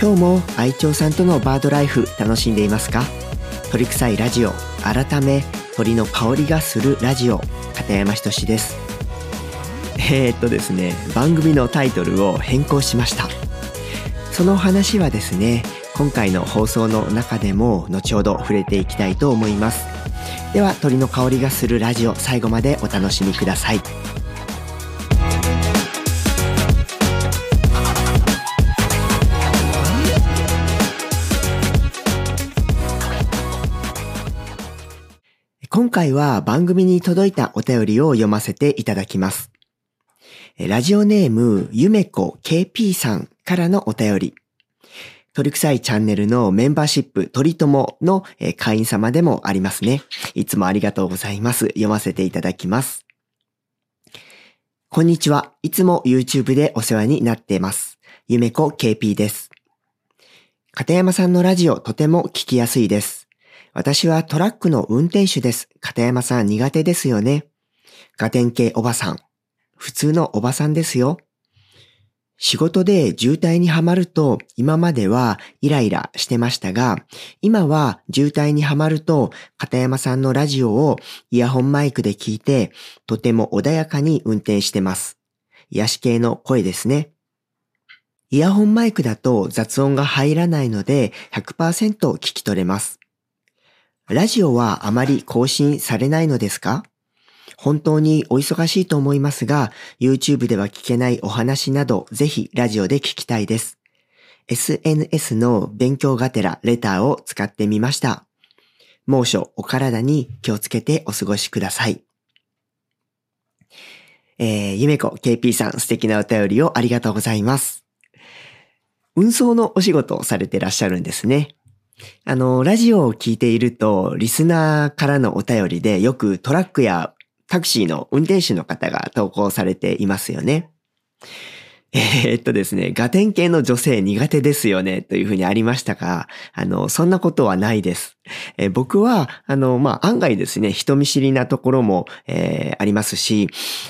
今日も愛鳥さんとのバードライフ楽しんでいますか？鳥臭いラジオ改め鳥の香りがするラジオ片山仁です。えー、っとですね番組のタイトルを変更しました。その話はですね今回の放送の中でも後ほど触れていきたいと思います。では鳥の香りがするラジオ最後までお楽しみください。今回は番組に届いたお便りを読ませていただきます。ラジオネーム、ゆめこ KP さんからのお便り。鳥臭いチャンネルのメンバーシップ鳥友の会員様でもありますね。いつもありがとうございます。読ませていただきます。こんにちは。いつも YouTube でお世話になっています。ゆめこ KP です。片山さんのラジオとても聞きやすいです。私はトラックの運転手です。片山さん苦手ですよね。ガテン系おばさん。普通のおばさんですよ。仕事で渋滞にはまると今まではイライラしてましたが、今は渋滞にはまると片山さんのラジオをイヤホンマイクで聞いてとても穏やかに運転してます。癒し系の声ですね。イヤホンマイクだと雑音が入らないので100%聞き取れます。ラジオはあまり更新されないのですか？本当にお忙しいと思いますが、YouTube では聞けないお話など、ぜひラジオで聞きたいです。SNS の勉強がてらレターを使ってみました。猛暑、お体に気をつけてお過ごしください。えー、ゆめこ KP さん素敵なお便りをありがとうございます。運送のお仕事をされてらっしゃるんですね。あの、ラジオを聞いていると、リスナーからのお便りでよくトラックやタクシーの運転手の方が投稿されていますよね。えー、っとですね、ガテン系の女性苦手ですよね、というふうにありましたが、あの、そんなことはないです。えー、僕は、あの、まあ、案外ですね、人見知りなところも、えー、ありますし、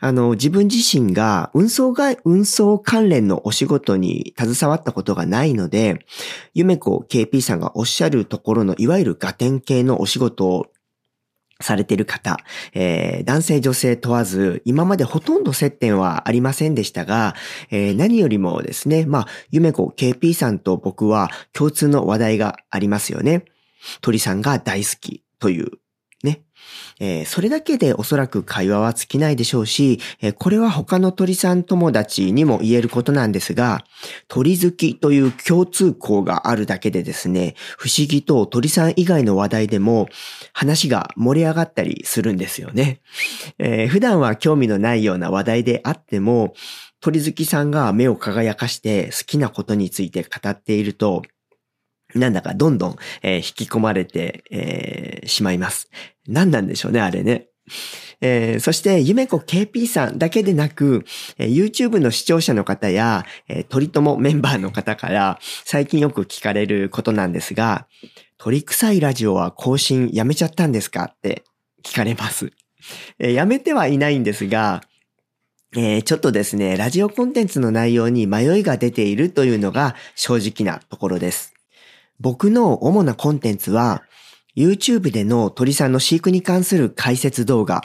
あの、自分自身が運送が、運送関連のお仕事に携わったことがないので、ゆめこ KP さんがおっしゃるところの、いわゆるガテン系のお仕事をされている方、えー、男性女性問わず、今までほとんど接点はありませんでしたが、えー、何よりもですね、まあ、ゆめこ KP さんと僕は共通の話題がありますよね。鳥さんが大好きという。えー、それだけでおそらく会話は尽きないでしょうし、えー、これは他の鳥さん友達にも言えることなんですが、鳥好きという共通項があるだけでですね、不思議と鳥さん以外の話題でも話が盛り上がったりするんですよね。えー、普段は興味のないような話題であっても、鳥好きさんが目を輝かして好きなことについて語っていると、なんだかどんどん、えー、引き込まれて、えー、しまいます。何なんでしょうね、あれね。えー、そして、ゆめこ KP さんだけでなく、えー、YouTube の視聴者の方や、えー、鳥友メンバーの方から最近よく聞かれることなんですが、鳥臭いラジオは更新やめちゃったんですかって聞かれます。えー、やめてはいないんですが、えー、ちょっとですね、ラジオコンテンツの内容に迷いが出ているというのが正直なところです。僕の主なコンテンツは、YouTube での鳥さんの飼育に関する解説動画、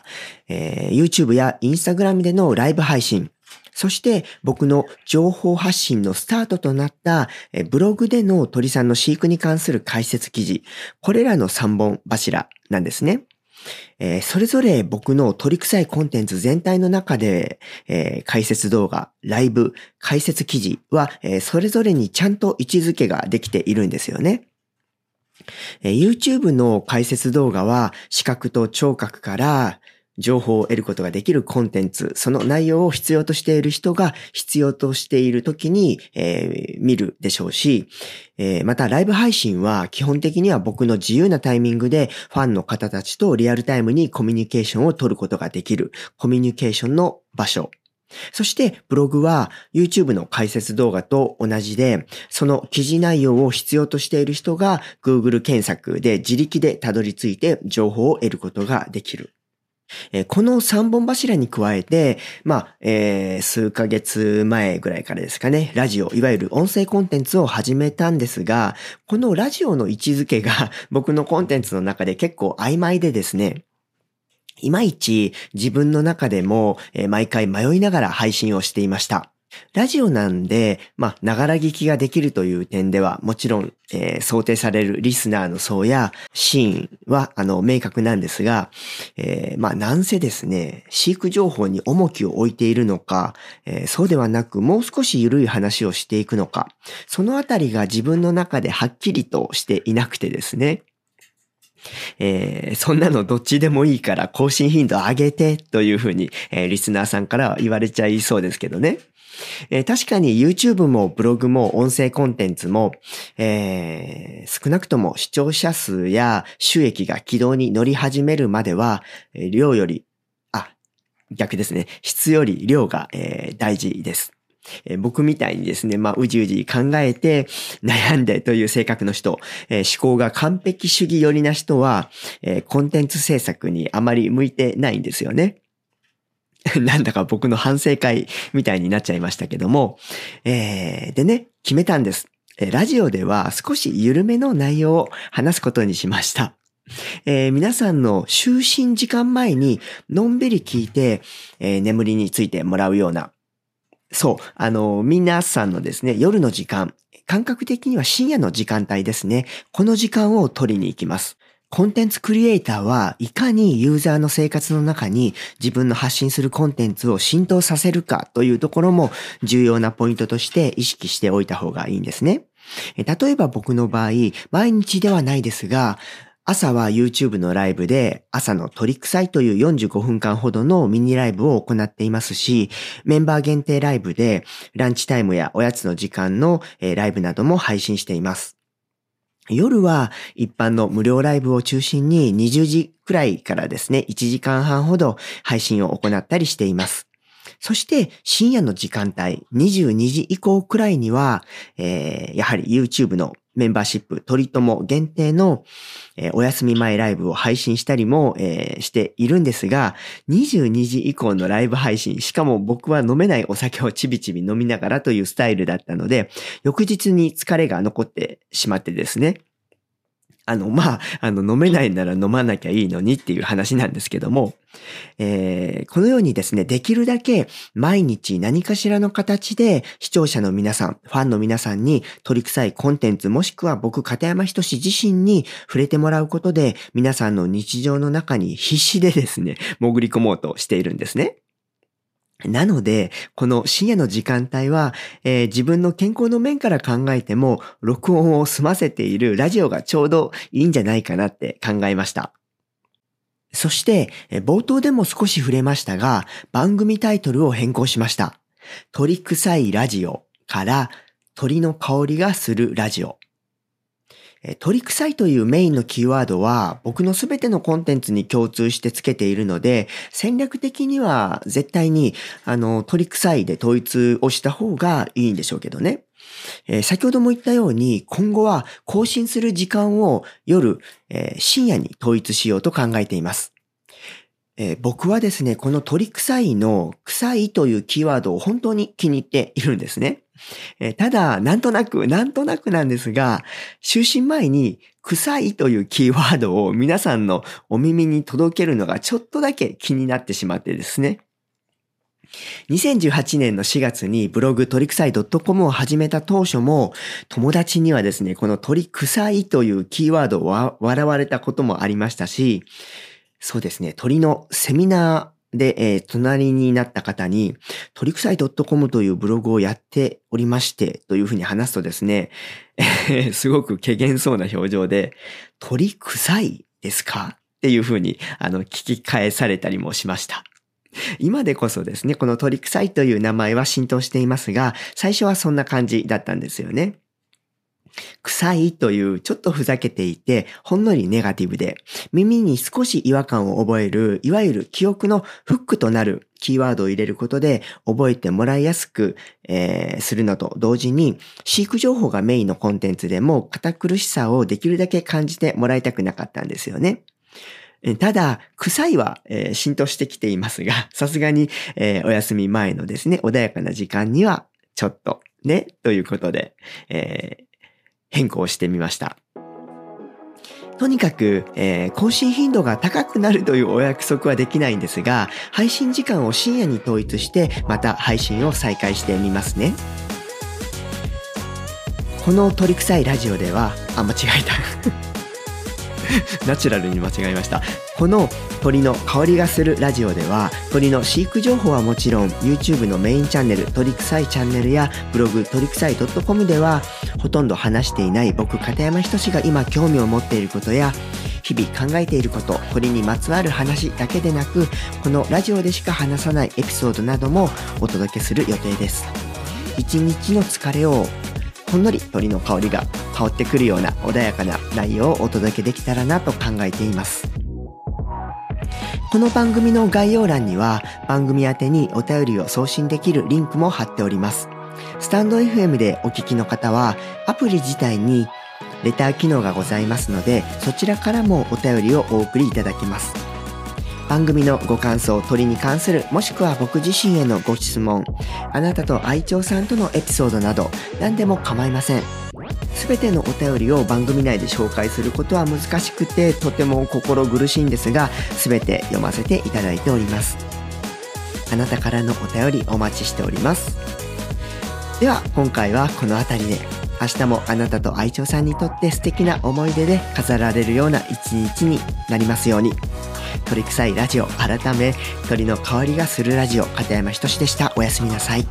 えー、YouTube や Instagram でのライブ配信、そして僕の情報発信のスタートとなったブログでの鳥さんの飼育に関する解説記事、これらの3本柱なんですね。えー、それぞれ僕の取り臭いコンテンツ全体の中で、えー、解説動画、ライブ、解説記事は、えー、それぞれにちゃんと位置づけができているんですよね。え YouTube の解説動画は視覚と聴覚から情報を得ることができるコンテンツ、その内容を必要としている人が必要としている時に、えー、見るでしょうし、えー、またライブ配信は基本的には僕の自由なタイミングでファンの方たちとリアルタイムにコミュニケーションを取ることができるコミュニケーションの場所。そして、ブログは YouTube の解説動画と同じで、その記事内容を必要としている人が Google 検索で自力でたどり着いて情報を得ることができる。えこの三本柱に加えて、まあ、えー、数ヶ月前ぐらいからですかね、ラジオ、いわゆる音声コンテンツを始めたんですが、このラジオの位置づけが 僕のコンテンツの中で結構曖昧でですね、いまいち自分の中でも、え毎回迷いながら配信をしていました。ラジオなんで、まあ、ながら聞きができるという点では、もちろん、えー、想定されるリスナーの層やシーンは、あの、明確なんですが、えー、まあ、なんせですね、飼育情報に重きを置いているのか、えー、そうではなく、もう少し緩い話をしていくのか、そのあたりが自分の中ではっきりとしていなくてですね、えー、そんなのどっちでもいいから更新頻度上げてというふうに、えー、リスナーさんからは言われちゃいそうですけどね。えー、確かに YouTube もブログも音声コンテンツも、えー、少なくとも視聴者数や収益が軌道に乗り始めるまでは、量より、あ、逆ですね。質より量が、えー、大事です。え、僕みたいにですね、まあ、うじうじ考えて悩んでという性格の人、えー、思考が完璧主義寄りな人は、えー、コンテンツ制作にあまり向いてないんですよね。なんだか僕の反省会みたいになっちゃいましたけども、えー、でね、決めたんです。ラジオでは少し緩めの内容を話すことにしました。えー、皆さんの就寝時間前にのんびり聞いて、えー、眠りについてもらうような、そう、あの、皆さんのですね、夜の時間、感覚的には深夜の時間帯ですね。この時間を取りに行きます。コンテンツクリエイターはいかにユーザーの生活の中に自分の発信するコンテンツを浸透させるかというところも重要なポイントとして意識しておいた方がいいんですね。例えば僕の場合、毎日ではないですが、朝は YouTube のライブで朝のトリック祭という45分間ほどのミニライブを行っていますし、メンバー限定ライブでランチタイムやおやつの時間のライブなども配信しています。夜は一般の無料ライブを中心に20時くらいからですね、1時間半ほど配信を行ったりしています。そして深夜の時間帯、22時以降くらいには、えー、やはり YouTube のメンバーシップ、鳥友限定の、えー、お休み前ライブを配信したりも、えー、しているんですが、22時以降のライブ配信、しかも僕は飲めないお酒をちびちび飲みながらというスタイルだったので、翌日に疲れが残ってしまってですね、あの、まあ、あの、飲めないなら飲まなきゃいいのにっていう話なんですけども、えー、このようにですね、できるだけ毎日何かしらの形で視聴者の皆さん、ファンの皆さんに取り臭いコンテンツもしくは僕、片山仁自身に触れてもらうことで皆さんの日常の中に必死でですね、潜り込もうとしているんですね。なので、この深夜の時間帯は、えー、自分の健康の面から考えても、録音を済ませているラジオがちょうどいいんじゃないかなって考えました。そして、冒頭でも少し触れましたが、番組タイトルを変更しました。鳥臭いラジオから鳥の香りがするラジオ。取り臭いというメインのキーワードは僕のすべてのコンテンツに共通してつけているので、戦略的には絶対にあの取り臭いで統一をした方がいいんでしょうけどね。えー、先ほども言ったように今後は更新する時間を夜、えー、深夜に統一しようと考えています。えー、僕はですね、この鳥臭いの臭いというキーワードを本当に気に入っているんですね。えー、ただ、なんとなく、なんとなくなんですが、就寝前に臭いというキーワードを皆さんのお耳に届けるのがちょっとだけ気になってしまってですね。2018年の4月にブログ鳥臭い .com を始めた当初も友達にはですね、この鳥臭いというキーワードを笑われたこともありましたし、そうですね、鳥のセミナーで、えー、隣になった方に、鳥臭い .com というブログをやっておりまして、というふうに話すとですね、えー、すごく怪げそうな表情で、鳥臭いですか？っていうふうに、あの、聞き返されたりもしました。今でこそですね、この鳥臭いという名前は浸透していますが、最初はそんな感じだったんですよね。臭いというちょっとふざけていて、ほんのりネガティブで、耳に少し違和感を覚える、いわゆる記憶のフックとなるキーワードを入れることで覚えてもらいやすく、えー、するのと同時に、飼育情報がメインのコンテンツでも堅苦しさをできるだけ感じてもらいたくなかったんですよね。ただ、臭いは、えー、浸透してきていますが、さすがに、えー、お休み前のですね、穏やかな時間には、ちょっと、ね、ということで、えー、変更してみました。とにかく、えー、更新頻度が高くなるというお約束はできないんですが、配信時間を深夜に統一して、また配信を再開してみますね。この鳥臭いラジオでは、あ、間違えた ナチュラルに間違えました。この鳥の香りがするラジオでは鳥の飼育情報はもちろん YouTube のメインチャンネル鳥臭いチャンネルやブログ鳥臭い .com ではほとんど話していない僕片山仁が今興味を持っていることや日々考えていること鳥にまつわる話だけでなくこのラジオでしか話さないエピソードなどもお届けする予定です一日の疲れをほんのり鳥の香りが香ってくるような穏やかな内容をお届けできたらなと考えています。この番組の概要欄には番組宛にお便りを送信できるリンクも貼っております。スタンド FM でお聞きの方はアプリ自体にレター機能がございますのでそちらからもお便りをお送りいただけます。番組のご感想、鳥に関する、もしくは僕自身へのご質問、あなたと愛鳥さんとのエピソードなど、何でも構いません。すべてのお便りを番組内で紹介することは難しくて、とても心苦しいんですが、すべて読ませていただいております。あなたからのお便りお待ちしております。では、今回はこの辺りで、明日もあなたと愛鳥さんにとって素敵な思い出で飾られるような一日になりますように。鳥臭いラジオ改め鳥の香りがするラジオ片山仁でしたおやすみなさい